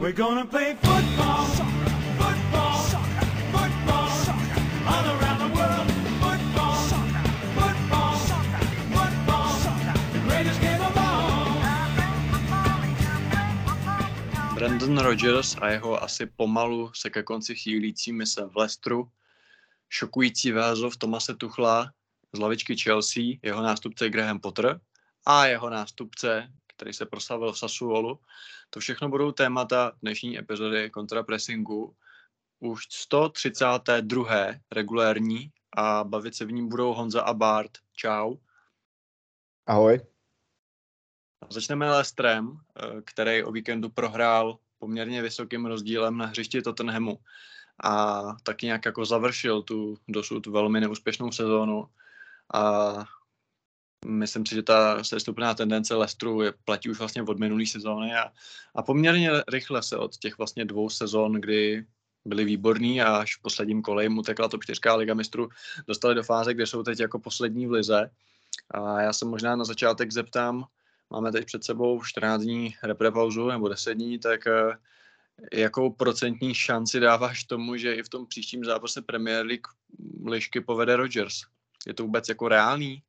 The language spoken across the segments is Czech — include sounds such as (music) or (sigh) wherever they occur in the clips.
We're gonna play football. Brandon Rodgers a jeho asi pomalu se ke konci chýlící mise v Leicesteru, šokující v Tomase Tuchla z lavičky Chelsea, jeho nástupce Graham Potter a jeho nástupce, který se proslavil v Sassuolu. To všechno budou témata dnešní epizody kontrapressingu. Už 132. regulérní a bavit se v ní budou Honza a Bart. Čau. Ahoj. Začneme Leicesterem, eh, který o víkendu prohrál poměrně vysokým rozdílem na hřišti Tottenhamu a taky nějak jako završil tu dosud velmi neúspěšnou sezónu a myslím si, že ta sestupná tendence Leicesteru je, platí už vlastně od minulé sezóny a, a poměrně rychle se od těch vlastně dvou sezon, kdy byli výborní a až v posledním kole jim utekla top 4 Liga mistrů, dostali do fáze, kde jsou teď jako poslední v lize. A já se možná na začátek zeptám, máme teď před sebou 14 dní reprepauzu nebo 10 dní, tak eh, jakou procentní šanci dáváš tomu, že i v tom příštím zápase Premier League lišky povede Rodgers? Je to vůbec jako reálný?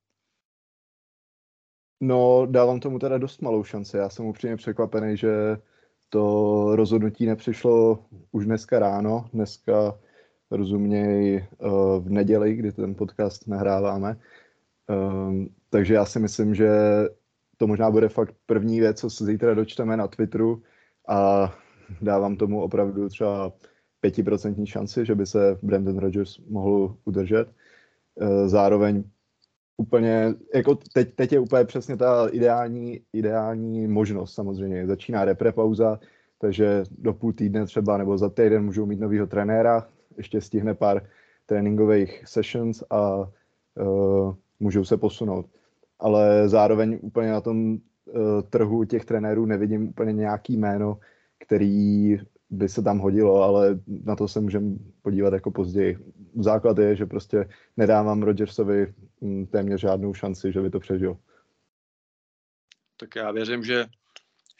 No, dávám tomu teda dost malou šanci. Já jsem upřímně překvapený, že to rozhodnutí nepřišlo už dneska ráno, dneska rozuměj v neděli, kdy ten podcast nahráváme. Um, takže já si myslím, že to možná bude fakt první věc, co se zítra dočteme na Twitteru a dávám tomu opravdu třeba pětiprocentní šanci, že by se Brandon Rodgers mohl udržet. Uh, zároveň úplně, jako teď, teď je úplně přesně ta ideální, ideální možnost samozřejmě. Začíná repre pauza, takže do půl týdne třeba nebo za týden můžou mít nového trenéra, ještě stihne pár tréninkových sessions a uh, můžou se posunout. Ale zároveň úplně na tom uh, trhu těch trenérů nevidím úplně nějaký jméno, který by se tam hodilo, ale na to se můžeme podívat jako později. Základ je, že prostě nedávám Rodgersovi mm, téměř žádnou šanci, že by to přežil. Tak já věřím, že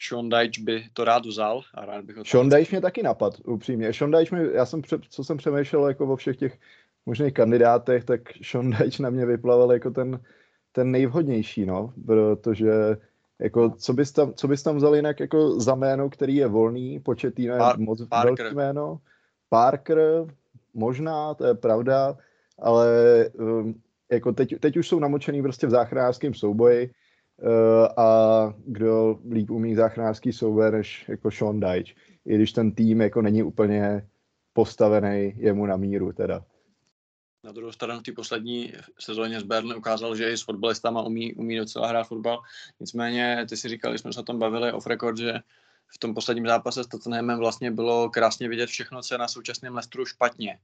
Sean Dyche by to rád vzal a rád bych ho Sean Dyche mě taky napad, upřímně. Sean Dyche mi, já jsem, co jsem přemýšlel jako o všech těch možných kandidátech, tak Sean Dyche na mě vyplaval jako ten, ten nejvhodnější, no, protože jako, co, bys tam, co bys tam vzal jinak jako za jméno, který je volný, početý je Par- moc Parker. velký jméno. Parker, možná, to je pravda, ale um, jako teď, teď už jsou namočený prostě v záchranářském souboji uh, a kdo líp umí záchranářský souboj než jako Sean Dyche, i když ten tým jako není úplně postavený jemu na míru teda. Na druhou stranu v té poslední sezóně z Burnley ukázal, že i s fotbalistama umí, umí docela hrát fotbal. Nicméně, ty si říkal, jsme se o tom bavili off record, že v tom posledním zápase s Tottenhamem vlastně bylo krásně vidět všechno, co je na současném Leicesteru špatně.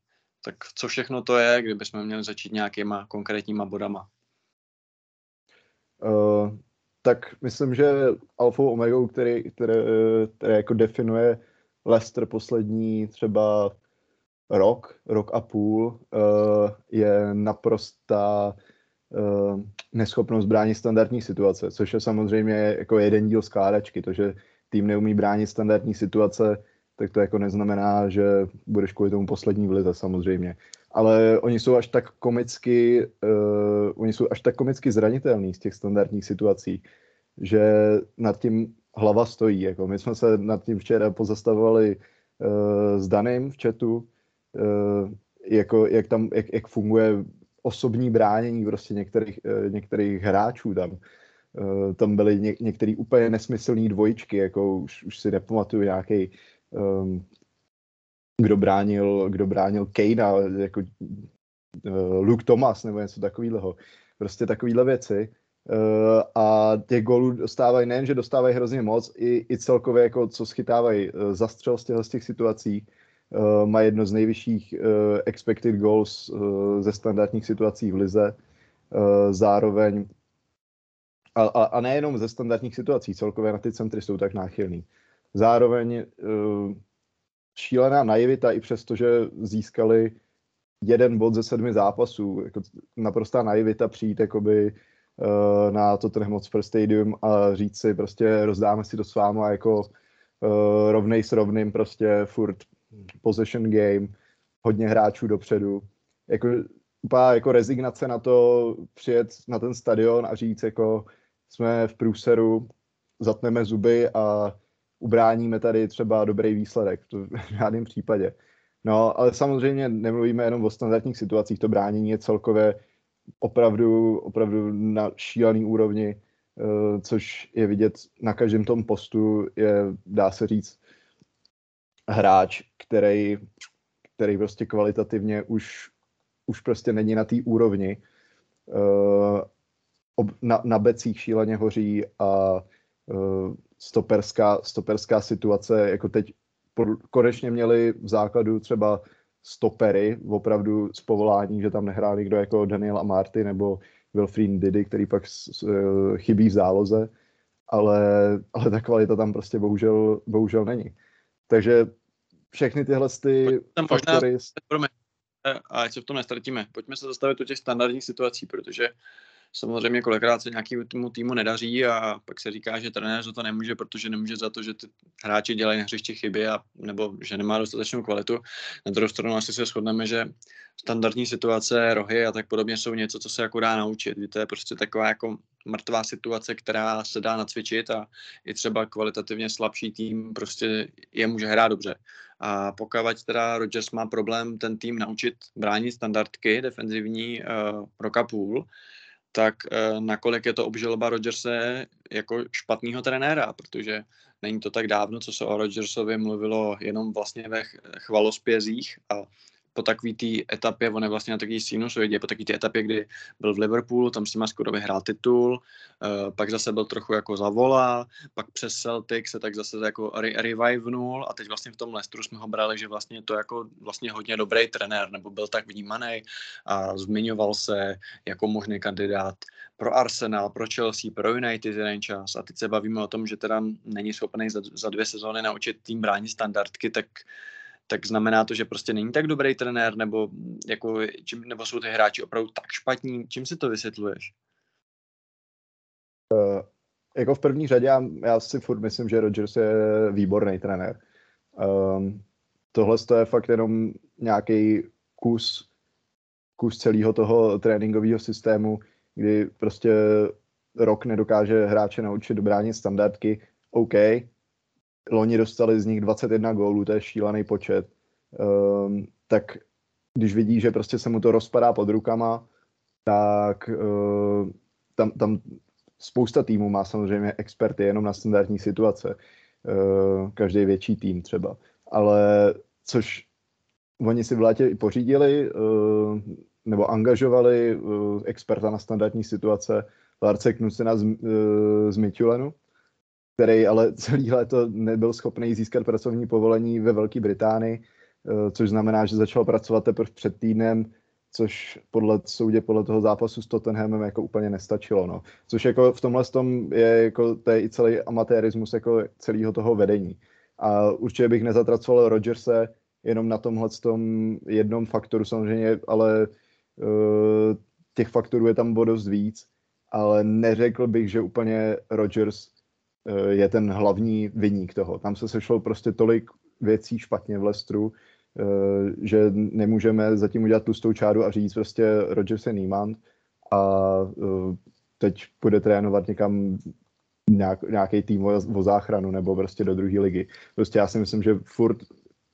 Tak co všechno to je, kdybychom měli začít nějakýma konkrétníma bodama? Uh, tak myslím, že alfa omegou, který, který, který jako definuje Leicester poslední třeba rok, rok a půl uh, je naprostá uh, neschopnost bránit standardní situace, což je samozřejmě jako jeden díl skládačky. To, že tým neumí bránit standardní situace, tak to jako neznamená, že budeš kvůli tomu poslední v lize samozřejmě. Ale oni jsou až tak komicky, uh, oni jsou až tak komicky zranitelní z těch standardních situací, že nad tím hlava stojí. Jako my jsme se nad tím včera pozastavovali uh, s Danem v chatu, jako, jak tam, jak, jak funguje osobní bránění prostě některých, uh, některých hráčů tam. Uh, tam byly ně, některé úplně nesmyslné dvojičky, jako už, už si nepamatuju nějaký, um, kdo bránil, kdo bránil Kejna, jako uh, Luke Thomas nebo něco takového. Prostě takovéhle věci. Uh, a těch gólů dostávají nejen, že dostávají hrozně moc, i, i celkově jako co schytávají uh, zastřel z těch, z těch situací, má jedno z nejvyšších uh, expected goals uh, ze standardních situací v lize. Zároveň a, a, a nejenom ze standardních situací, celkově na ty centry jsou tak náchylný. Zároveň šílená naivita i přesto, že získali jeden bod ze sedmi zápasů, jako naprostá naivita přijít jakoby uh, na Tottenham Hotspur Stadium a říct si prostě rozdáme si to s váma jako uh, rovnej s rovným, prostě furt possession game, hodně hráčů dopředu. Jako, úplná jako rezignace na to přijet na ten stadion a říct, jako jsme v průseru, zatneme zuby a ubráníme tady třeba dobrý výsledek. To v žádném případě. No, ale samozřejmě nemluvíme jenom o standardních situacích, to bránění je celkově opravdu, opravdu na šílený úrovni, eh, což je vidět na každém tom postu, je, dá se říct, hráč, který, který prostě kvalitativně už, už prostě není na té úrovni. Eh, na, na becích šíleně hoří a eh, stoperská, stoperská situace, jako teď konečně měli v základu třeba stopery, opravdu z povolání, že tam nehrál nikdo jako Daniel Amarty nebo Wilfried Didi, který pak eh, chybí v záloze, ale, ale ta kvalita tam prostě bohužel, bohužel není. Takže všechny tyhle ty faktory... Možná, a ať se v tom nestratíme. Pojďme se zastavit u těch standardních situací, protože samozřejmě kolikrát se nějakému týmu nedaří a pak se říká, že trenér za to nemůže, protože nemůže za to, že ty hráči dělají na hřišti chyby a, nebo že nemá dostatečnou kvalitu. Na druhou stranu asi se shodneme, že standardní situace, rohy a tak podobně jsou něco, co se jako dá naučit. To je prostě taková jako mrtvá situace, která se dá nacvičit a i třeba kvalitativně slabší tým prostě je může hrát dobře. A pokud teda Rodgers má problém ten tým naučit bránit standardky defenzivní uh, roka půl, tak uh, nakolik je to obžaloba Rodgerse jako špatného trenéra, protože není to tak dávno, co se o Rodgersovi mluvilo jenom vlastně ve chvalospězích a po takové té etapě, on je vlastně na takový sinusoidě, po takové té etapě, kdy byl v Liverpoolu, tam s nima skoro vyhrál titul, uh, pak zase byl trochu jako zavola, pak přes Celtic se tak zase jako re- revivenul a teď vlastně v tom Leicesteru jsme ho brali, že vlastně to jako vlastně hodně dobrý trenér, nebo byl tak vnímaný a zmiňoval se jako možný kandidát pro Arsenal, pro Chelsea, pro United jeden čas. A teď se bavíme o tom, že teda není schopný za, za dvě sezóny naučit tým bránit standardky, tak tak znamená to, že prostě není tak dobrý trenér, nebo, jako, čím, nebo jsou ty hráči opravdu tak špatní? Čím si to vysvětluješ? Uh, jako v první řadě, já, já si furt myslím, že Rodgers je výborný trenér. Um, tohle je fakt jenom nějaký kus, kus celého toho tréninkového systému, kdy prostě rok nedokáže hráče naučit dobránit standardky. OK, loni dostali z nich 21 gólů, to je šílený počet, um, tak když vidí, že prostě se mu to rozpadá pod rukama, tak uh, tam, tam spousta týmů má samozřejmě experty jenom na standardní situace. Uh, každý větší tým třeba. Ale což oni si v létě i pořídili uh, nebo angažovali uh, experta na standardní situace Larce Knusena z, z Mitulenu, který ale (laughs) celý léto nebyl schopný získat pracovní povolení ve Velké Británii, eh, což znamená, že začal pracovat teprve před týdnem, což podle soudě podle toho zápasu s Tottenhamem jako úplně nestačilo. No. Což jako v tomhle tom je, jako, to je i celý amatérismus jako celého toho vedení. A určitě bych nezatracoval Rodgerse jenom na tomhle tom jednom faktoru samozřejmě, ale uh, těch faktorů je tam o dost víc, ale neřekl bych, že úplně Rodgers Eh, je ten hlavní viník toho. Tam se sešlo prostě tolik věcí špatně v Lestru, eh, že nemůžeme zatím udělat tlustou čáru a říct prostě Roger se Niemand a eh, teď půjde trénovat někam nějak, nějaký tým o, záchranu nebo prostě do druhé ligy. Prostě já si myslím, že furt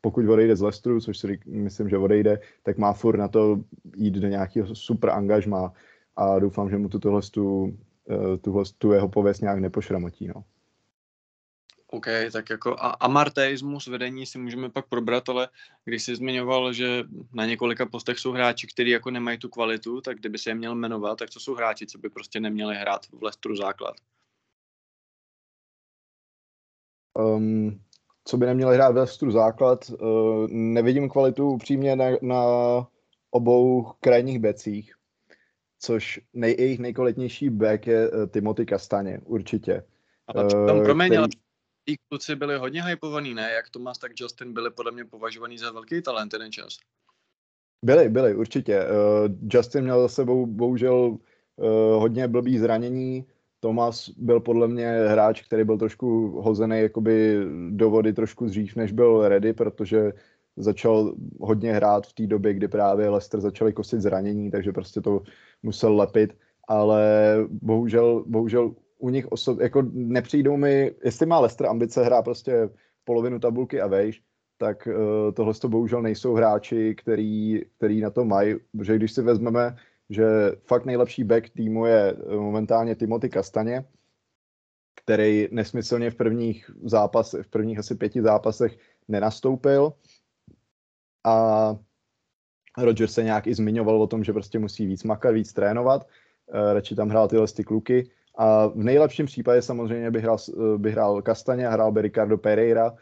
pokud odejde z Lestru, což si myslím, že odejde, tak má furt na to jít do nějakého super angažma a doufám, že mu tuto tu, tuhle, tu jeho pověst nějak nepošramotí. No. OK, tak jako a amarteismus vedení si můžeme pak probrat, ale když jsi zmiňoval, že na několika postech jsou hráči, kteří jako nemají tu kvalitu, tak kdyby se je měl jmenovat, tak co jsou hráči, co by prostě neměli hrát v Lestru základ? Um, co by neměli hrát v Lestru základ, uh, nevidím kvalitu upřímně na, na obou krajních becích, což nej, jejich nejkvalitnější back je uh, Timothy Kastaně, určitě. Ale tam promiň, který... ale ty kluci byli hodně hypovaný, ne? Jak Tomas, tak Justin byli podle mě považovaný za velký talent jeden čas. Byli, byli, určitě. Uh, Justin měl za sebou bohužel uh, hodně blbý zranění, Thomas byl podle mě hráč, který byl trošku hozený jakoby do vody trošku dřív, než byl ready, protože začal hodně hrát v té době, kdy právě Leicester začali kosit zranění, takže prostě to musel lepit, ale bohužel, bohužel u nich osob, jako nepřijdou mi, jestli má Leicester ambice hrát prostě polovinu tabulky a vejš, tak uh, tohle to bohužel nejsou hráči, který, který na to mají, protože když si vezmeme, že fakt nejlepší back týmu je momentálně Timothy Kastaně, který nesmyslně v prvních zápasech, v prvních asi pěti zápasech nenastoupil a Roger se nějak i zmiňoval o tom, že prostě musí víc makat, víc trénovat, uh, radši tam hrál tyhle ty kluky a v nejlepším případě samozřejmě by hrál, by hrál Kastaně a hrál by Ricardo Pereira,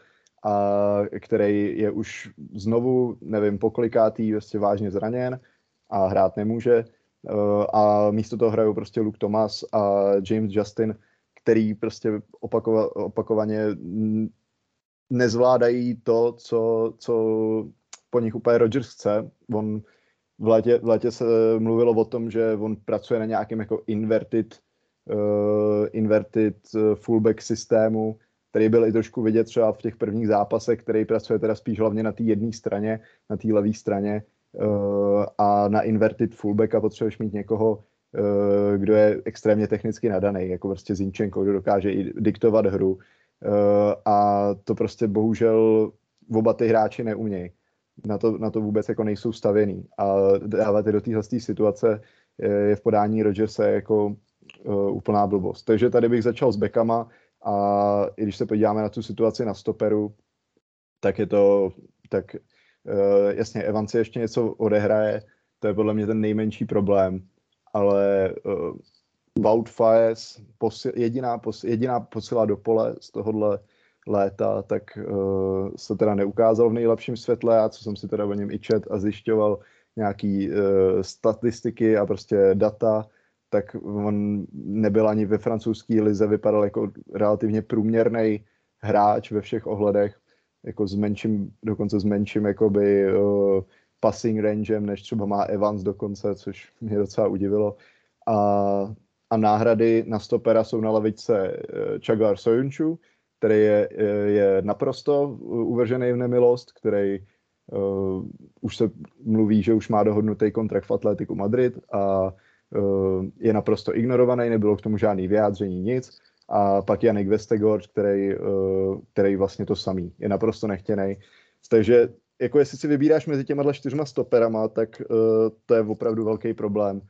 a který je už znovu, nevím, pokolikátý, prostě vážně zraněn a hrát nemůže. E, a místo toho hrajou prostě Luke Thomas a James Justin, který prostě opakova, opakovaně nezvládají to, co, co po nich úplně Rodgers chce. On v létě, v létě se mluvilo o tom, že on pracuje na nějakém jako inverted, uh, inverted fullback systému, který byl i trošku vidět třeba v těch prvních zápasech, který pracuje teda spíš hlavně na té jedné straně, na té levé straně uh, a na inverted fullbacka potřebuješ mít někoho, uh, kdo je extrémně technicky nadaný, jako prostě Zinčenko, kdo dokáže i diktovat hru uh, a to prostě bohužel oba ty hráči neumějí. Na to, na to vůbec jako nejsou stavěný a dávat je do téhle situace je v podání Rodgersa jako uh, úplná blbost. Takže tady bych začal s bekama, a i když se podíváme na tu situaci na stoperu, tak je to, tak uh, jasně, Evan si ještě něco odehraje, to je podle mě ten nejmenší problém, ale uh, Wout Faes, posil, jediná, pos, jediná posila do pole z tohohle léta, tak uh, se teda neukázal v nejlepším světle, a co jsem si teda o něm i čet a zjišťoval nějaký uh, statistiky a prostě data, tak on nebyl ani ve francouzské lize, vypadal jako relativně průměrný hráč ve všech ohledech, jako s menším, dokonce s menším jakoby uh, passing rangem, než třeba má Evans dokonce, což mě docela udivilo. A, a náhrady na stopera jsou na lavičce Čagar Sojunču, který je, je naprosto uvržený v nemilost, který uh, už se mluví, že už má dohodnutý kontrakt v Atletiku Madrid a Eh, je naprosto ignorovaný, nebylo k tomu žádný vyjádření, nic. A pak Janik Vestegor, který, eh, který vlastně to samý, je naprosto nechtěný. Takže jako jestli si vybíráš mezi těma čtyřma stoperama, tak uh, to je opravdu velký problém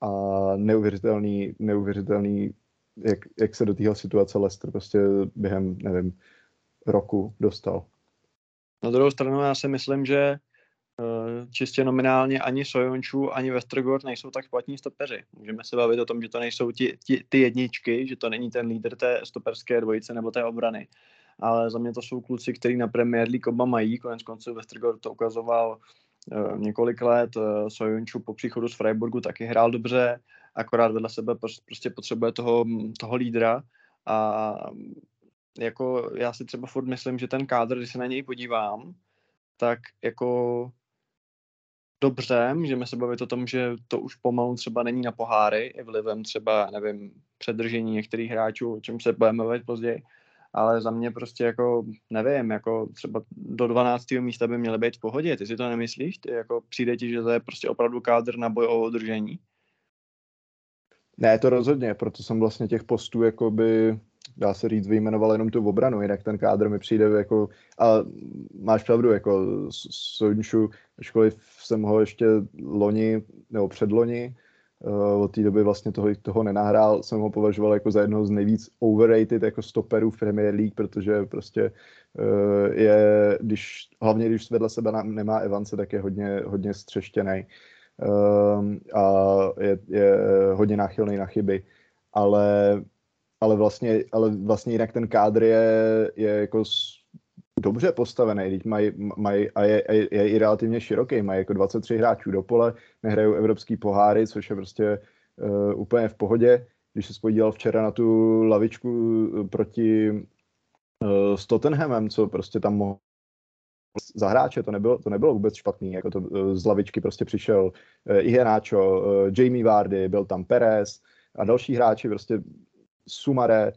a neuvěřitelný, neuvěřitelný jak, jak se do téhle situace Lester prostě během, nevím, roku dostal. Na druhou stranu já si myslím, že Eh, čistě nominálně ani Sojončů, ani Westergaard nejsou tak špatní stopeři. Můžeme se bavit o tom, že to nejsou ti, ti, ty jedničky, že to není ten lídr té stoperské dvojice nebo té obrany. Ale za mě to jsou kluci, kteří na Premier League oba mají. Konec konců Westergaard to ukazoval uh, několik let. Uh, Sojončů po příchodu z Freiburgu taky hrál dobře, akorát vedle sebe prostě potřebuje toho, toho lídra. A jako já si třeba furt myslím, že ten kádr, když se na něj podívám, tak jako dobře, můžeme se bavit o tom, že to už pomalu třeba není na poháry, i vlivem třeba, nevím, předržení některých hráčů, o čem se budeme bavit později, ale za mě prostě jako, nevím, jako třeba do 12. místa by měly být v pohodě, ty si to nemyslíš? Ty jako přijde ti, že to je prostě opravdu kádr na boj o udržení? Ne, to rozhodně, proto jsem vlastně těch postů jakoby dá se říct, vyjmenoval jenom tu obranu, jinak ten kádr mi přijde jako, a máš pravdu, jako Sonšu, ačkoliv jsem ho ještě loni, nebo předloni, uh, od té doby vlastně toho, toho nenahrál, jsem ho považoval jako za jednoho z nejvíc overrated jako stoperů v Premier League, protože prostě uh, je, když, hlavně když vedle sebe nemá Evance, tak je hodně, hodně střeštěný uh, a je, je hodně náchylný na chyby, ale ale vlastně, ale vlastně jinak ten kádr je, je jako dobře postavený, teď mají, maj, a je, je, je, i relativně široký, mají jako 23 hráčů do pole, nehrajou evropský poháry, což je prostě uh, úplně v pohodě. Když se spodíval včera na tu lavičku eh, proti uh, s Tottenhamem, co prostě tam mohl za hráče, to nebylo, to nebylo vůbec špatný, jako to uh, z lavičky prostě přišel uh, Ihenáčo, uh, Jamie Vardy, byl tam Perez a další hráči, prostě Sumaré.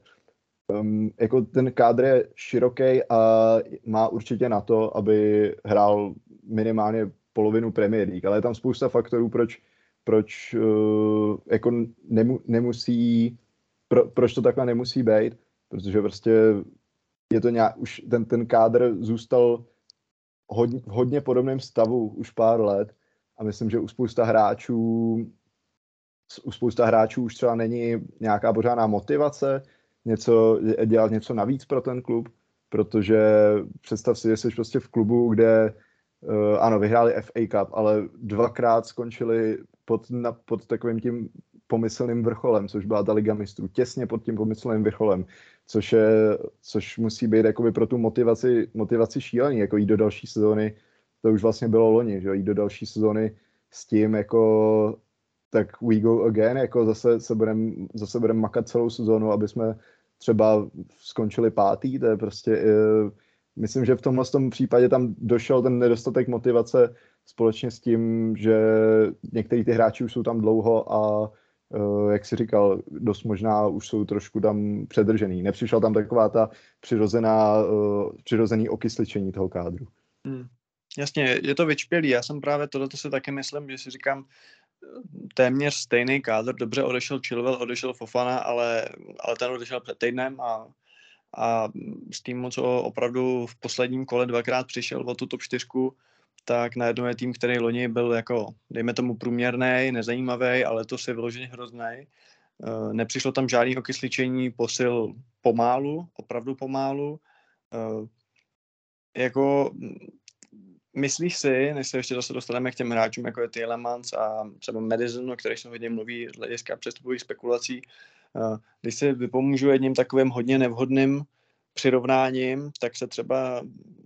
Um, jako ten kádr je široký a má určitě na to, aby hrál minimálně polovinu Premier League, ale je tam spousta faktorů, proč, proč uh, jako nemu, nemusí, pro, proč to takhle nemusí být, protože prostě je to nějak, už ten, ten kádr zůstal hodně, v hodně podobném stavu už pár let a myslím, že u spousta hráčů u spousta hráčů už třeba není nějaká pořádná motivace něco, dělat něco navíc pro ten klub, protože představ si, že jsi prostě v klubu, kde uh, ano, vyhráli FA Cup, ale dvakrát skončili pod, na, pod takovým tím pomyslným vrcholem, což byla ta Liga mistrů, těsně pod tím pomyslným vrcholem, což, je, což musí být jakoby pro tu motivaci, motivaci šílený, jako jít do další sezóny, to už vlastně bylo loni, že jít do další sezóny s tím jako tak we go again, jako zase se budeme zase budem makat celou sezónu, aby jsme třeba skončili pátý, to je prostě, uh, myslím, že v tomhle tom případě tam došel ten nedostatek motivace společně s tím, že některý ty hráči už jsou tam dlouho a uh, jak si říkal, dost možná už jsou trošku tam předržený. Nepřišla tam taková ta přirozená, uh, přirozený okysličení toho kádru. Hmm. Jasně, je to vyčpělý. Já jsem právě tohleto si taky myslím, že si říkám, téměř stejný kádr, dobře odešel Chilwell, odešel Fofana, ale, ale ten odešel před týdnem a, a s týmu, co opravdu v posledním kole dvakrát přišel o tu top 4, tak najednou je tým, který loni byl jako, dejme tomu, průměrný, nezajímavý, ale to si vyloženě hrozný. Eh, nepřišlo tam žádný okysličení, posil pomálu, opravdu pomálu. Eh, jako Myslíš si, než se ještě zase dostaneme k těm hráčům, jako je Tielemans a třeba Madison, o kterých se hodně mluví z hlediska přestupových spekulací, eh, když si vypomůžu jedním takovým hodně nevhodným přirovnáním, tak se třeba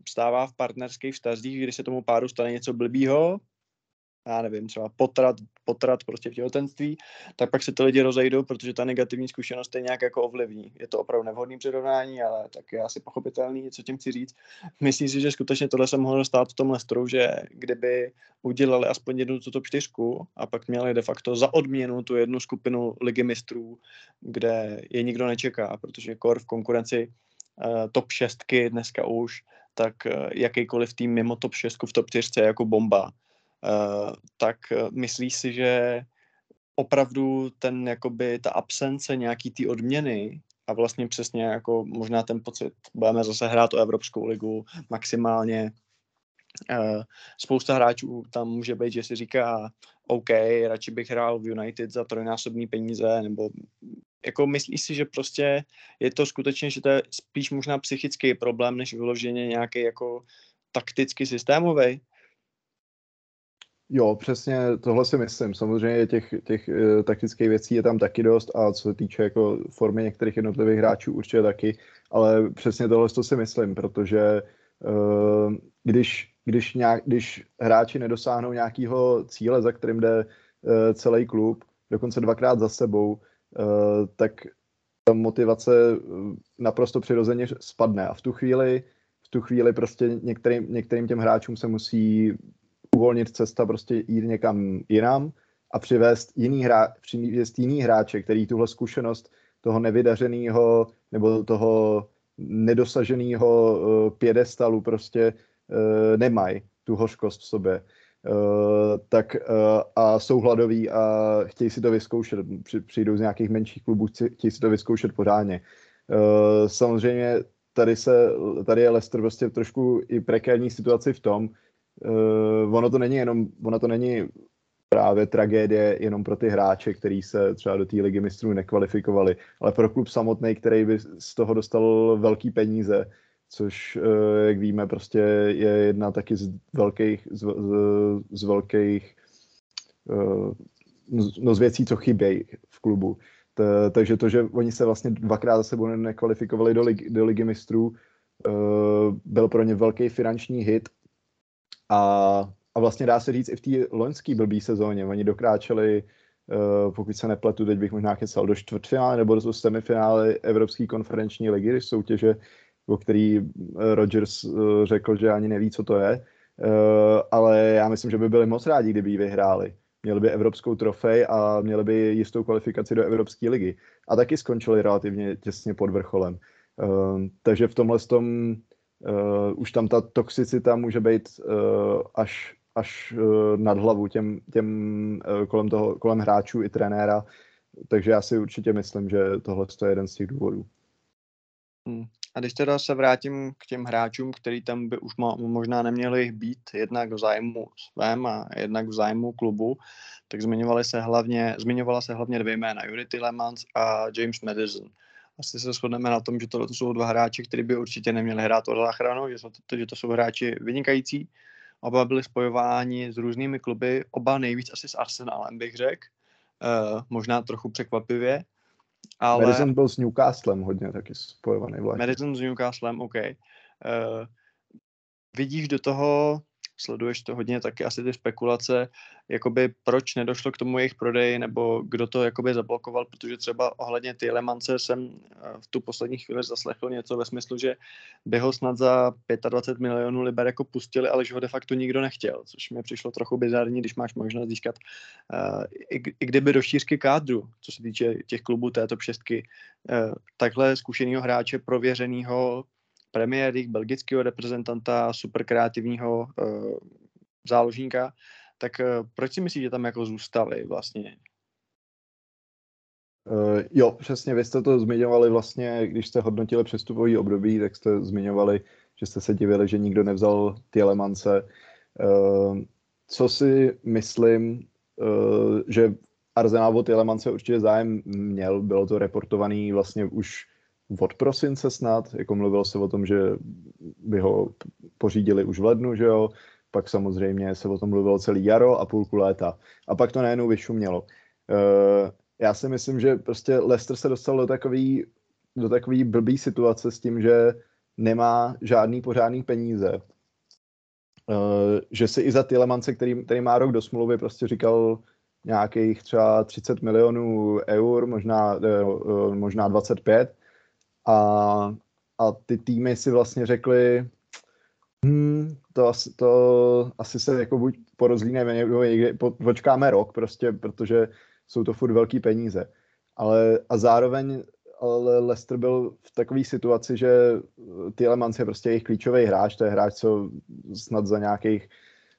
stává v partnerských vztazích, když se tomu páru stane něco blbýho, já nevím, třeba potrat, potrat prostě v těhotenství, tak pak se ty lidi rozejdou, protože ta negativní zkušenost je nějak jako ovlivní. Je to opravdu nevhodný přirovnání, ale tak je asi pochopitelný, co tím chci říct. Myslím si, že skutečně tohle se mohlo stát v tom Lestru, že kdyby udělali aspoň jednu tuto čtyřku a pak měli de facto za odměnu tu jednu skupinu ligy mistrů, kde je nikdo nečeká, protože kor v konkurenci uh, top šestky dneska už, tak uh, jakýkoliv tým mimo top 6 v top 4 je jako bomba Eh, tak eh, myslíš si, že opravdu ten, jakoby, ta absence nějaký ty odměny a vlastně přesně jako možná ten pocit, budeme zase hrát o Evropskou ligu maximálně, Uh, spousta hráčů tam může být, že si říká, OK, radši bych hrál v United za trojnásobný peníze, nebo jako myslíš si, že prostě je to skutečně, že to je spíš možná psychický problém, než vyloženě nějaký jako takticky systémový? Jo, přesně tohle si myslím. Samozřejmě těch, těch uh, taktických věcí je tam taky dost a co se týče jako formy některých jednotlivých hráčů určitě taky, ale přesně tohle to si myslím, protože uh, když, když, nějak, když hráči nedosáhnou nějakého cíle, za kterým jde uh, celý klub, dokonce dvakrát za sebou, uh, tak ta motivace naprosto přirozeně spadne a v tu chvíli v tu chvíli prostě některým, některým těm hráčům se musí uvolnit cesta, prostě jít někam jinam a přivést jiný, hra, přivést jiný hráče, který tuhle zkušenost toho nevydařeného nebo toho nedosaženého uh, pědestalu prostě uh, nemají, tu hořkost v sobě. Uh, tak uh, a jsou hladoví a chtějí si to vyzkoušet, Při, přijdou z nějakých menších klubů, chtějí si to vyzkoušet pořádně. Uh, samozřejmě tady, se, tady je Leicester prostě trošku i prekérní situaci v tom, uh, ono to není jenom, ono to není právě tragédie jenom pro ty hráče, kteří se třeba do té ligy mistrů nekvalifikovali, ale pro klub samotný, který by z toho dostal velký peníze, což, uh, jak víme, prostě je jedna taky z velkých, z, z, z velkých uh, no z věcí, co chybějí v klubu. T, takže to, že oni se vlastně dvakrát za sebou nekvalifikovali do, lig, do ligy mistrů, byl pro ně velký finanční hit a, a vlastně dá se říct i v té loňské blbý sezóně. Oni dokráčeli, uh, pokud se nepletu, teď bych možná kecal, do čtvrtfinále nebo do semifinále Evropské konferenční ligy, soutěže, o který Rodgers uh, řekl, že ani neví, co to je. Ale já myslím, že by byli moc rádi, kdyby ji vyhráli. měli by evropskou trofej a měli by jistou kvalifikaci do Evropské ligy. A taky skončili relativně těsně pod vrcholem. Takže v tomhle tom uh, už tam ta toxicita může být uh, až, až uh, nad hlavu těm, těm uh, kolem, toho, kolem hráčů i trenéra. Takže já si určitě myslím, že tohle je jeden z těch důvodů. Hmm. A když teda se vrátím k těm hráčům, který tam by už mo- možná neměli být jednak v zájmu svém a jednak v zájmu klubu, tak zmiňovali se hlavně, zmiňovala se hlavně dvě jména, Jury Tillemans a James Madison. Asi se shodneme na tom, že to jsou dva hráči, kteří by určitě neměli hrát o záchranu, že, jsou to, že to jsou hráči vynikající. Oba byli spojováni s různými kluby, oba nejvíc asi s Arsenalem, bych řekl. Uh, možná trochu překvapivě, ale... Madison byl s Newcastlem hodně taky spojovaný vlastně. Madison s Newcastlem, OK. Uh, vidíš do toho, sleduješ to hodně taky asi ty spekulace, jakoby proč nedošlo k tomu jejich prodeji, nebo kdo to jakoby zablokoval, protože třeba ohledně ty Lemance jsem eh, v tu poslední chvíli zaslechl něco ve smyslu, že by ho snad za 25 milionů liber jako pustili, ale že ho de facto nikdo nechtěl, což mi přišlo trochu bizarní, když máš možnost získat uh, i, kdyby do šířky kádru, co se týče těch klubů této šestky, uh, takhle zkušeného hráče, prověřeného Premier League, belgického reprezentanta, super kreativního uh, záložníka, tak uh, proč si myslíš, že tam jako zůstali vlastně? Uh, jo, přesně, vy jste to zmiňovali vlastně, když jste hodnotili přestupový období, tak jste zmiňovali, že jste se divili, že nikdo nevzal ty elemance. Uh, co si myslím, uh, že Arsenal o ty elemance určitě zájem měl, bylo to reportovaný vlastně už od prosince snad, jako mluvilo se o tom, že by ho pořídili už v lednu, že jo, pak samozřejmě se o tom mluvilo celý jaro a půlku léta. A pak to najednou vyšumělo. Uh, já si myslím, že prostě Leicester se dostal do takový, do takový blbý situace s tím, že nemá žádný pořádný peníze. Uh, že si i za Tielemance, který, který má rok do smlouvy, prostě říkal nějakých třeba 30 milionů eur, možná, uh, možná 25, a, a ty týmy si vlastně řekly, hmm, to, asi, to asi se jako buď porozlíneme, nebo někde, po, počkáme rok prostě, protože jsou to furt velký peníze. Ale a zároveň ale Leicester byl v takové situaci, že Tielemans je prostě jejich klíčový hráč, to je hráč, co snad za nějakých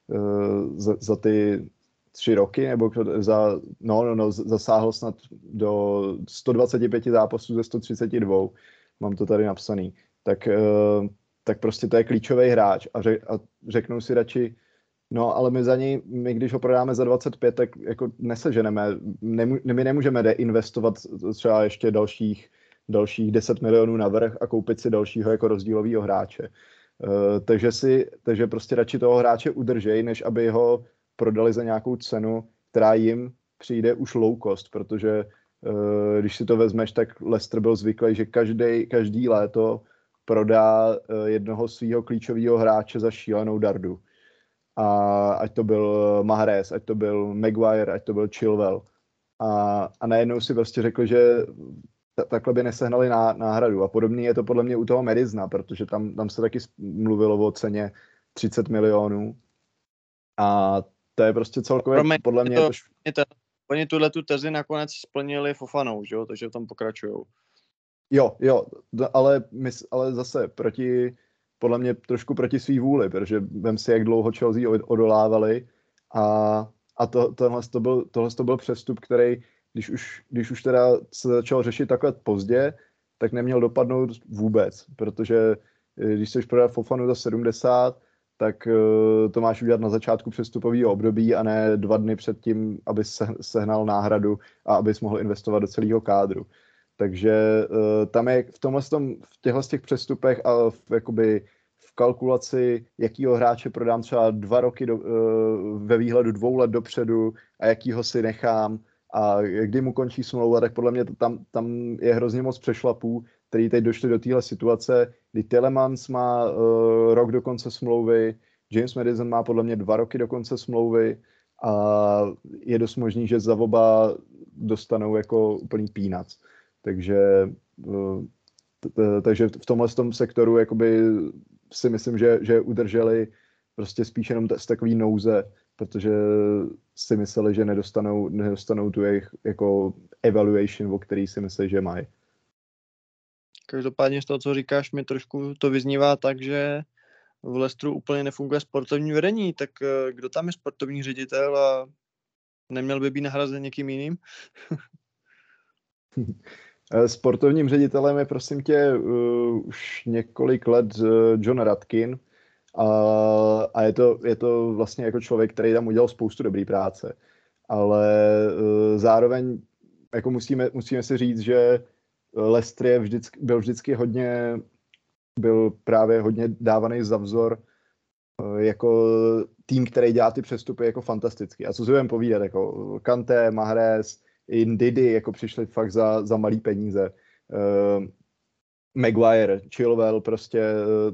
uh, za, za ty tři roky, nebo za, no, no, no, zasáhl snad do 125 zápasů ze 132 mám to tady napsaný, tak, uh, tak prostě to je klíčový hráč a, řek, a řeknou si radši, no ale my za něj, my když ho prodáme za 25, tak jako neseženeme, nemů, my nemůžeme deinvestovat třeba ještě dalších, dalších 10 milionů navrh a koupit si dalšího jako rozdílového hráče. Uh, takže si, takže prostě radši toho hráče udržej, než aby ho prodali za nějakou cenu, která jim přijde už low cost, protože Eh, když si to vezmeš, tak Leicester byl zvyklý, že každý, každý léto prodá eh, jednoho svého klíčového hráče za šílenou dardu. A ať to byl Mahrez, ať to byl Maguire, ať to byl Chilwell. A, a najednou si prostě řekli, že takhle by nesehnali ná, náhradu. A podobný je to podle mě u toho Medizna, protože tam, tam se taky mluvilo o ceně 30 milionů. A to je prostě celkově, Promiň, podle mě... To, je to, oni tuhle tu tezi nakonec splnili Fofanou, že jo? takže v tom pokračují. Jo, jo, ale, my, ale zase proti, podle mě trošku proti svý vůli, protože vem si, jak dlouho Chelsea odolávali a, a to, tohle, to byl, tohle to byl přestup, který, když už, když už teda se začal řešit takhle pozdě, tak neměl dopadnout vůbec, protože eh, když chceš prodat Fofanu za 70, tak uh, to máš udělat na začátku přestupového období a ne dva dny před tím, aby se, sehnal náhradu a abys mohl investovat do celého kádru. Takže uh, tam je v tomhle tom, v těchto těch přestupech a v, jakoby v kalkulaci, jakýho hráče prodám třeba dva roky do, uh, ve výhledu dvou let dopředu a jakýho si nechám a kdy mu končí smlouva, tak podle mě tam, tam je hrozně moc přešlapů, který teď došli do téhle situace, kdy Telemans má uh, rok do konce smlouvy, James Madison má podle mě dva roky do konce smlouvy a je dost možný, že za oba dostanou jako úplný peanuts. Takže, uh, takže v tomhle tom sektoru jakoby si myslím, že, že udrželi prostě spíš jenom z takový nouze protože si mysleli, že nedostanou, nedostanou tu jejich jako evaluation, o který si myslí, že mají. Každopádně z toho, co říkáš, mi trošku to vyznívá tak, že v Lestru úplně nefunguje sportovní vedení, tak eh, kdo tam je sportovní ředitel a neměl by být nahrazen někým jiným? (laughs) Eh, Sportovním ředitelem je prosím tě uh, už několik let John Radkin a, a je, to, je to vlastně jako člověk, který tam udělal spoustu dobrý práce. Ale zároveň jako musíme, musíme si říct, že Leicester je vždycky, byl vždycky hodně, byl právě hodně dávaný za vzor uh, jako tým, který dělá ty přestupy jako fantasticky. A co si budeme povídat, jako Kanté, Mahrez, i Didi jako přišli fakt za, za malý peníze. Uh, Maguire, Chilwell prostě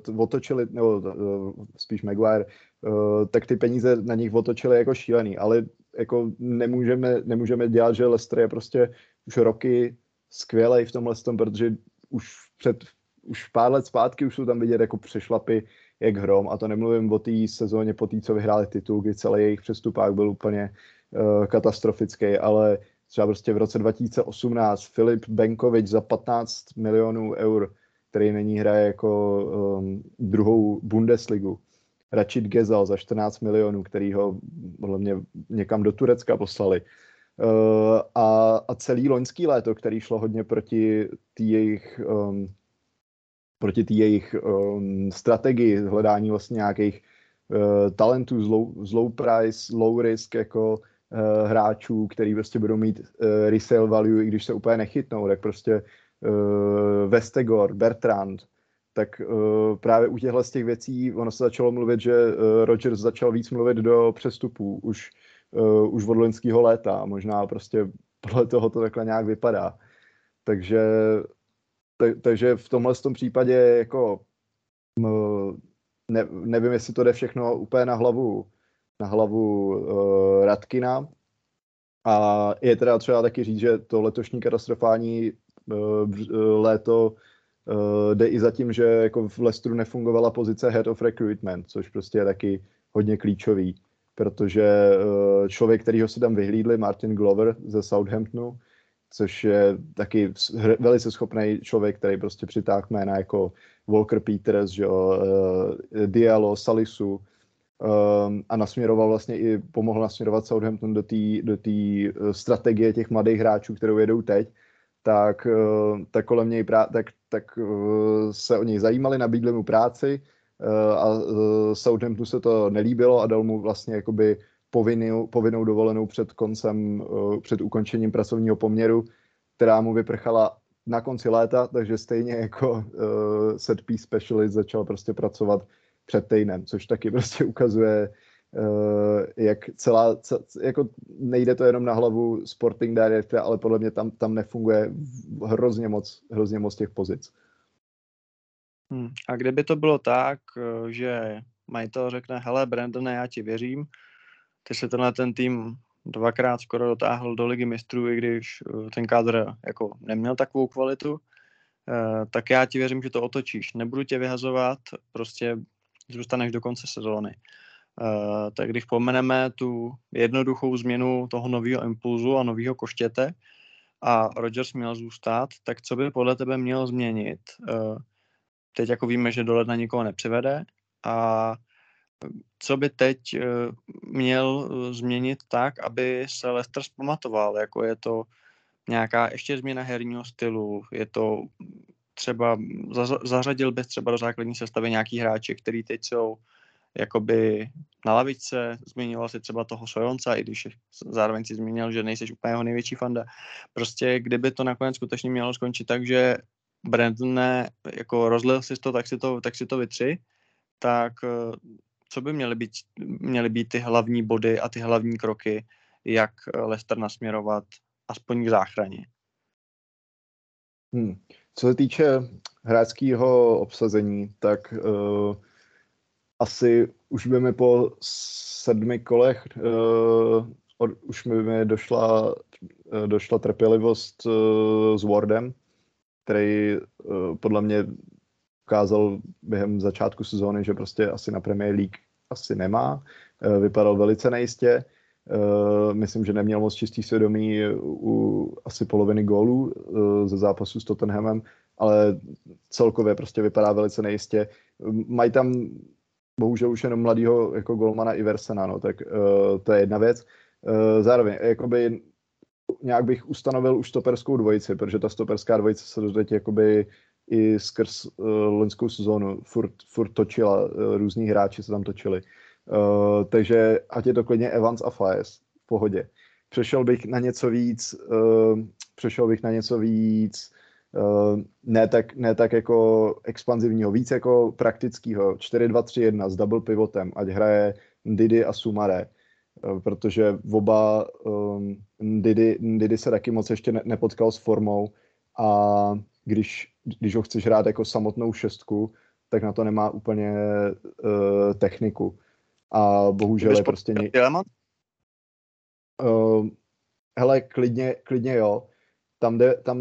uh, otočili, nebo uh, spíš Maguire, uh, tak ty peníze na nich otočili jako šílený, ale jako nemůžeme, nemůžeme dělat, že Leicester je prostě už roky skvělej v tomhle tom, protože už před už pár let zpátky už jsou tam vidět jako přešlapy jak hrom a to nemluvím o té sezóně po té, co vyhráli titul, kdy celý jejich přestupák byl úplně uh, katastrofický, ale třeba prostě v roce 2018 Filip Benkovič za 15 milionů eur, který není hraje jako um, druhou Bundesligu. Rachid Gezal za 14 milionů, který ho podle mě někam do Turecka poslali. Uh, a, a celý loňský léto, který šlo hodně proti té jejich um, proti té jejich um, strategii hledání vlastně nějakých uh, talentů z low, z low price, low risk, jako uh, hráčů, který prostě budou mít uh, resale value, i když se úplně nechytnou, tak prostě uh, Vestegor, Bertrand, tak uh, právě u těchto z těch věcí ono se začalo mluvit, že uh, Rodgers začal víc mluvit do přestupů už, uh, už od loňského léta. Možná prostě podle toho to takhle nějak vypadá. Takže, tak, takže v tomhle tom případě jako ne, nevím, jestli to jde všechno úplně na hlavu na hlavu uh, Radkina. A je teda třeba taky říct, že to letošní katastrofální uh, léto uh, jde i za tím, že jako v Lestru nefungovala pozice head of recruitment, což prostě je taky hodně klíčový, protože uh, člověk, kterýho si tam vyhlídli, Martin Glover ze Southamptonu, což je taky velice schopný člověk, který prostě přitáhl jména jako Walker Peters, že, uh, Diallo, Salisu, um, a nasměroval vlastně i, pomohl nasměrovat Southampton do té do eh, strategie těch mladých hráčů, kterou jedou teď, tak, tak kolem něj prá- tak, tak se o něj zajímali, nabídli mu práci a uh, Southamptonu se to nelíbilo a dal mu vlastně jakoby povinnou, povinnou dovolenou před koncem, uh, před ukončením pracovního poměru, která mu vyprchala na konci léta, takže stejně jako uh, set piece specialist začal prostě pracovat před týdnem, což taky prostě ukazuje, uh, jak celá, cel, jako nejde to jenom na hlavu sporting director, ale podle mě tam, tam nefunguje hrozně moc, hrozně moc těch pozic. Hmm. A kdyby to bylo tak, eh, že majitel řekne, hele Brandon, já ti věřím, ty se tenhle ten tým dvakrát skoro dotáhl do ligy mistrů, i když eh, ten kádr jako neměl takovou kvalitu, tak já ti věřím, že to otočíš. Nebudu tě vyhazovat, prostě zůstaneš do konce sezóny. Tak když pomeneme tu jednoduchou změnu toho nového impulzu a nového koštěte a Rodgers měl zůstat, tak co by podle tebe měl změnit? Teď jako víme, že do ledna nikoho nepřivede. A co by teď uh, měl změnit tak, aby se Leicester zpamatoval, jako je to nějaká ještě změna herního stylu, je to třeba zařadil bys třeba do základní sestavy nějaký hráče, který teď jsou jakoby na lavičce, zmínil si třeba toho Sojonca, i když zároveň si zmínil, že nejseš úplně jeho největší fanda. Prostě kdyby to nakonec skutečně mělo skončit tak, že Brandon jako rozlil si to, tak si to, tak si to vytři, tak eh, co by měly být, měly být ty hlavní body a ty hlavní kroky, jak Leicester nasměrovat aspoň k záchraně? Hmm. Co se týče hráčského obsazení, tak uh, asi už by mi po sedmi kolech uh, od, už by mi došla, uh, došla trpělivost uh, s Wardem, který uh, podle mě ukázal během začátku sezóny, že prostě asi na Premier League asi nemá. Uh, vypadal velice nejistě. Uh, myslím, že neměl moc čistý svědomí u asi poloviny gólů uh, ze zápasu s Tottenhamem, ale celkově prostě vypadá velice nejistě. Mají tam bohužel už jenom mladýho jako golmana Iversena, no, tak uh, to je jedna věc. Uh, zároveň, jakoby nějak bych ustanovil už stoperskou dvojici, protože ta stoperská dvojice se doteď jakoby i skrz uh, loňskou sezónu furt, furt točila, uh, různí hráči se tam točili. Uh, takže ať je to klidně Evans a Faes v pohodě. Přešel bych na něco víc, uh, přešel bych na něco víc, uh, ne, tak, ne tak jako expanzivního, víc jako praktického, 4-2-3-1 s double pivotem, ať hraje Didi a Sumare, uh, protože oba um, Didi, Didi se taky moc ještě ne, nepotkal s formou a když, když ho chceš hrát jako samotnou šestku, tak na to nemá úplně uh, techniku. A bohužel je prostě... Ně... Uh, hele, klidně, klidně jo. Tam jde, tam,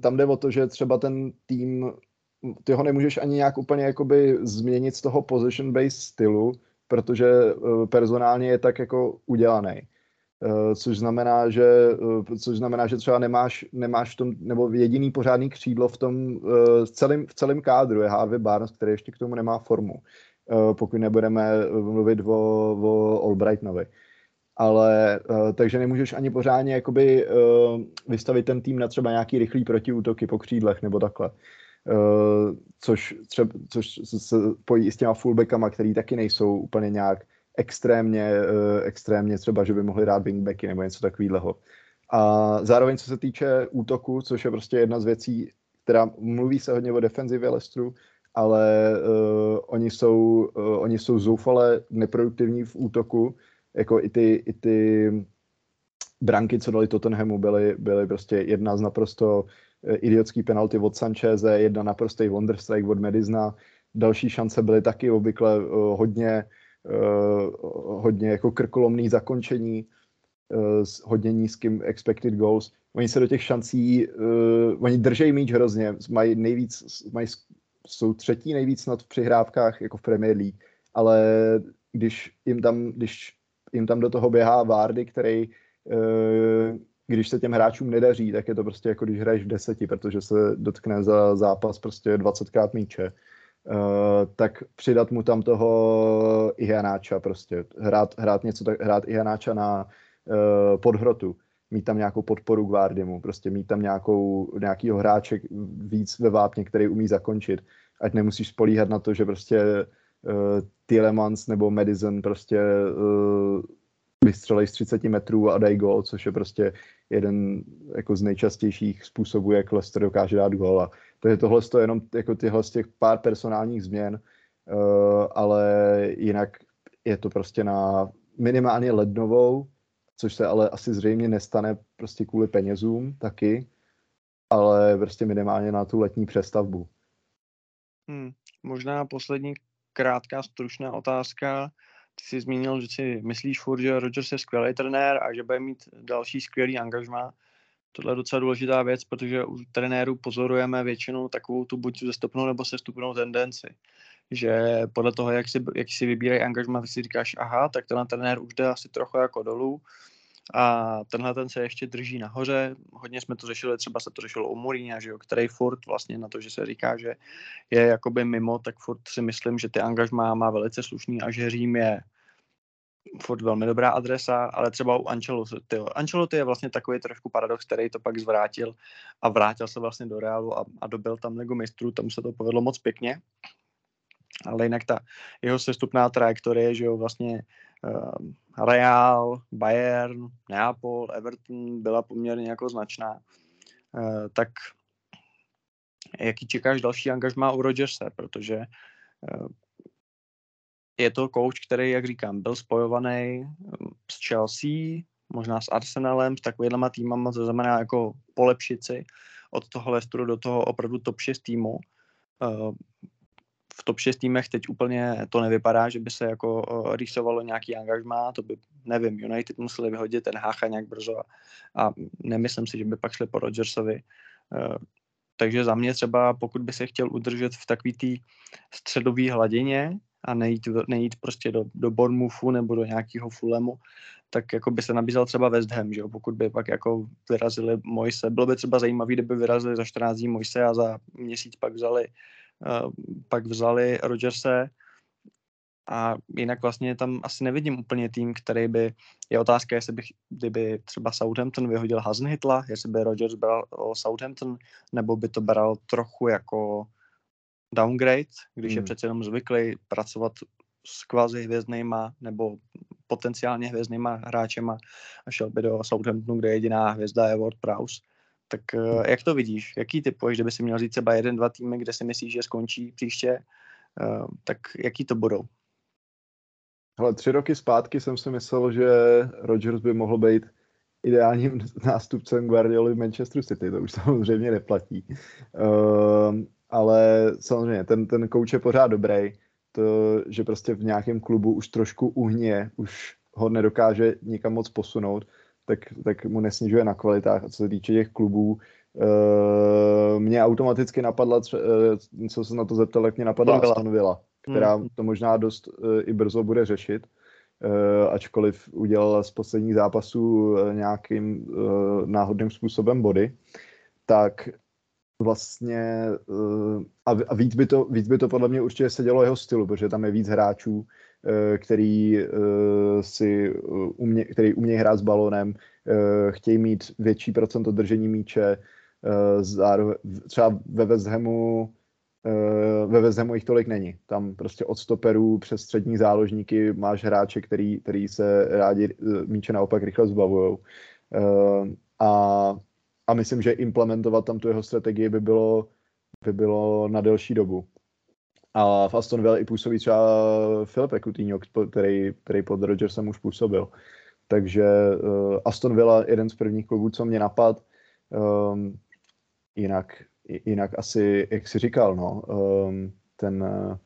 tam jde o to, že třeba ten tým, ty ho nemůžeš ani nějak úplně jakoby změnit z toho position-based stylu, protože uh, personálně je tak jako udělaný. Uh, což znamená, že, uh, což znamená, že třeba nemáš, nemáš v tom, nebo jediný pořádný křídlo v tom uh, celém, v celém kádru je Harvey Barnes, který ještě k tomu nemá formu. Pokud nebudeme mluvit o, o Albrightonovi. Ale takže nemůžeš ani pořádně jakoby vystavit ten tým na třeba nějaký rychlý protiútoky po křídlech nebo takhle. Což, třeba, což se pojí i s těma fullbackama, který taky nejsou úplně nějak extrémně, uh, extrémně třeba, že by mohli dát wingbacky nebo něco takového. A zároveň, co se týče útoku, což je prostě jedna z věcí, která mluví se hodně o defenzivě Lestru, ale uh, oni, jsou, uh, oni jsou zoufale neproduktivní v útoku, jako i ty, i ty branky, co dali Tottenhamu, byly, byly prostě jedna z naprosto idiotský penalty od Sancheze, jedna naprostý Wonderstrike od Medizna, další šance byly taky obvykle uh, hodně uh, hodně jako krkolomný zakončení s hodně nízkým expected goals. Oni se do těch šancí, uh, oni držejí míč hrozně, mají nejvíc, mají, jsou třetí nejvíc snad v přihrávkách jako v Premier League, ale když jim tam, když jim tam do toho běhá Vardy, který uh, když se těm hráčům nedaří, tak je to prostě jako když hraješ v deseti, protože se dotkne za zápas prostě 20krát míče. Uh, tak přidat mu tam toho Ihanáča prostě, hrát, hrát něco, tak, hrát Ihanáča na uh, podhrotu, mít tam nějakou podporu k Vardymu, prostě mít tam nějakou, nějakýho hráče víc ve vápně, který umí zakončit, ať nemusíš spolíhat na to, že prostě uh, Tielemans nebo Madison prostě uh, vystřelej z 30 metrů a dají gol, což je prostě jeden jako z nejčastějších způsobů, jak Leicester dokáže dát gol. A takže tohle je jenom jako tyhle z těch pár personálních změn, uh, ale jinak je to prostě na minimálně lednovou, což se ale asi zřejmě nestane prostě kvůli penězům taky, ale prostě minimálně na tu letní přestavbu. Hmm, možná poslední krátká stručná otázka. Ty jsi zmínil, že si myslíš furt, že Rodgers je skvělý trenér a že bude mít další skvělý angažmá. Tohle je docela důležitá věc, protože u trenérů pozorujeme většinou takovou tu buď zestupnou nebo sestupnou tendenci. Že podle toho, jak si, jak si vybírají angažma, si říkáš, aha, tak tenhle trenér už jde asi trochu jako dolů a tenhle ten se ještě drží nahoře. Hodně jsme to řešili, třeba se to řešilo u Mourinha, že jo, který furt vlastně na to, že se říká, že je jakoby mimo, tak furt si myslím, že ty angažmá má velice slušný a že Řím je furt velmi dobrá adresa, ale třeba u Ancelotti. Ancelotti je vlastně takový trošku paradox, který to pak zvrátil a vrátil se vlastně do Realu a, a dobil tam Ligu mistrů, tam se to povedlo moc pěkně. Ale jinak ta jeho sestupná trajektorie, že jo, vlastně Real, Bayern, Neapol, Everton byla poměrně jako značná. Uh, tak jaký čekáš další angažmá u Rodgerse, protože uh, je to coach, který, jak říkám, byl spojovaný s Chelsea, možná s Arsenalem, s takovýhlema týmama, to znamená jako polepšit si od toho Leicesteru do toho opravdu top 6 týmu. V top 6 týmech teď úplně to nevypadá, že by se jako rýsovalo nějaký angažmá, to by, nevím, United museli vyhodit ten Hácha nějak brzo a, a nemyslím si, že by pak šli po Rodgersovi. Uh, takže za mě třeba, pokud by se chtěl udržet v takové té středové hladině, a nejít, nejít prostě do, do Bournemouthu nebo do nějakého Fulhamu, tak jako by se nabízel třeba West Ham, že jo? pokud by pak jako vyrazili Moise. Bylo by třeba zajímavé, kdyby vyrazili za 14 dní Moise a za měsíc pak vzali, pak vzali Rogerse, a jinak vlastně tam asi nevidím úplně tým, který by, je otázka, jestli bych, kdyby třeba Southampton vyhodil Hasenhitla, jestli by Rodgers bral o Southampton, nebo by to bral trochu jako downgrade, když hmm. je přece jenom zvyklý pracovat s kvazi hvězdnýma nebo potenciálně hvězdnýma hráčema a šel by do Southamptonu, kde jediná hvězda je Ward Prowse. Tak eh, jak to vidíš? Jaký typuješ, kdyby si měl říct třeba jeden, dva týmy, kde si myslíš, že skončí příště, eh, tak jaký to budou? Hele, tři roky zpátky jsem si myslel, že Rodgers by mohl být ideálním (laughs) nástupcem Guardioli v Manchesteru City, to už samozřejmě neplatí. Um, ale samozřejmě, ten, ten kouč je pořád dobrý, to, že prostě v nějakém klubu už trošku uhně, už ho nedokáže nikam moc posunout, tak, tak mu nesnižuje na kvalitách. A co se týče těch klubů, uh, mě automaticky napadla, uh, co se na to zeptal, jak mě napadla Aston Villa. Villa, která Hmm. to možná dost uh, i brzo bude řešit, uh, ačkoliv udělala z posledních zápasů uh, nějakým uh, náhodným způsobem body, tak vlastně uh, a, a víc, by to, víc by to podle mě určitě sedělo jeho stylu, protože tam je víc hráčů, který uh, si uh, umě, který umějí hrát s balónem, uh, chtějí mít větší procento držení míče, třeba ve West Hamu ve West Hamu jich tolik není. Tam prostě od stoperů přes střední záložníky máš hráče, který, který se rádi míče naopak rychle zbavujou. Uh, a a myslím, že implementovat tam tu jeho strategii by bylo, by bylo na delší dobu. A v Aston Villa i působí třeba Filipe Coutinho, který, který pod Rodgersem už působil. Takže uh, Aston Villa jeden z prvních klubů, co mě napad. Um, jinak, jinak asi, jak jsi říkal, no, um, ten, uh,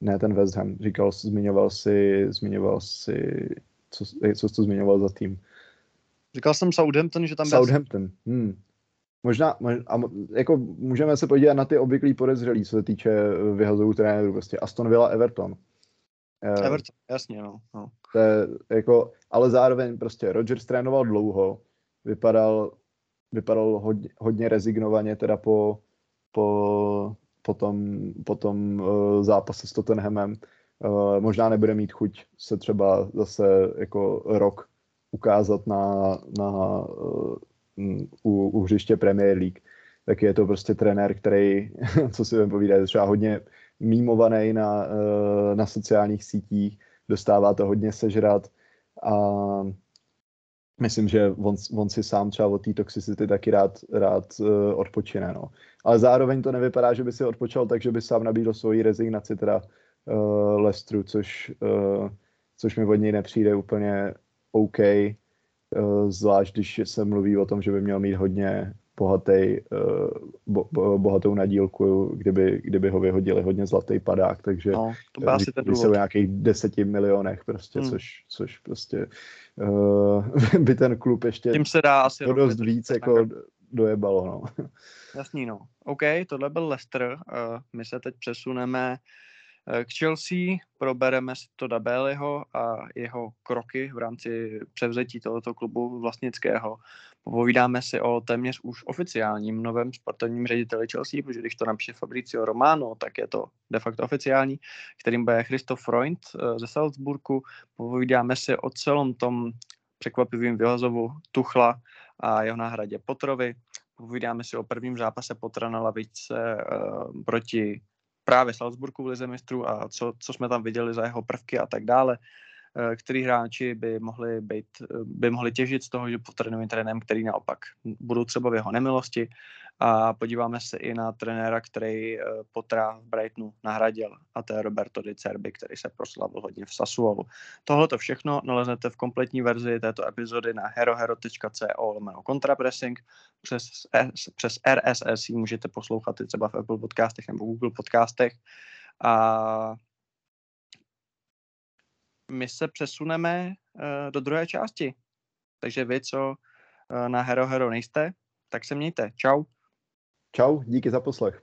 ne ten West Ham, říkal, zmiňoval si, zmiňoval si, co, co jsi to zmiňoval za tým? Říkal jsem Southampton, že tam byl Southampton. Hmm. Možná, mož- a mo- jako můžeme se podívat na ty obvyklý podezřelí, co se týče eh, vyhazovů trenérů, prostě Aston Villa, Everton. Eh, Everton, jasně, no. no. To je jako, ale zároveň prostě Rodgers trénoval dlouho, vypadal, vypadal hodně, hodně rezignovaně teda po, po, po tom, po tom uh, zápase s Tottenhamem. Uh, možná nebude mít chuť se třeba zase jako rok ukázat na, na uh, u, u hřiště Premier League. Tak je to prostě trenér, který, (laughs) co si budeme povídat, je třeba hodně mímovaný na, uh, na sociálních sítích, dostává to hodně sežrat a myslím, že on, on si sám třeba od té toxicity taky rád, rád uh, odpočine. No. Ale zároveň to nevypadá, že by si odpočal tak, že by sám nabídl svoji rezignaci teda uh, Lestru, což, uh, což mi od něj nepřijde úplně OK, zvlášť když se mluví o tom, že by měl mít hodně bohatý, uh, bo, bo, bohatou nadílku, kdyby, kdyby ho vyhodili hodně zlatý padák, takže no to byl asi ten se o nějakých deseti milionech prostě, Hmm. což, což prostě uh, (laughs) by ten klub ještě Tím se dá asi o dost víc jako dojebalo, no. Jasný, no. OK, tohle byl Leicester. Uh, my se teď přesuneme eh, k Chelsea, probereme to Dabeliho a jeho kroky v rámci převzetí tohoto klubu vlastnického. Povídáme si o téměř už oficiálním novém sportovním řediteli Chelsea, protože když to napíše Fabricio Romano, tak je to de facto oficiální, kterým bude Christoph Freund eh, ze Salzburgu. Povídáme si o celém tom překvapivým vyhozovu Tuchla a jeho náhradě Potrovi. Povídáme si o prvním zápase Potra na lavičce uh, proti právě Salzburgu v Lize mistrů a co, co jsme tam viděli za jeho prvky a tak dále. Uh, který hráči by mohli, být, uh, by mohli těžit z toho, že Potter je novým trenérem, který naopak budou třeba v jeho nemilosti. A podíváme se i na trenéra, který uh, Potra v Brightonu nahradil, a to je Roberto Di Cerbi, který se proslavil hodně v Sassuolu. Tohle to všechno naleznete v kompletní verzi této epizody na herohero.co lomeno kontrapressing. Přes, přes RSS ji můžete poslouchat i třeba v Apple podcastech nebo Google podcastech. A my se přesuneme uh, do druhé části. Takže vy, co uh, na Hero Hero nejste, tak se mějte. Čau. Čau, díky za poslech.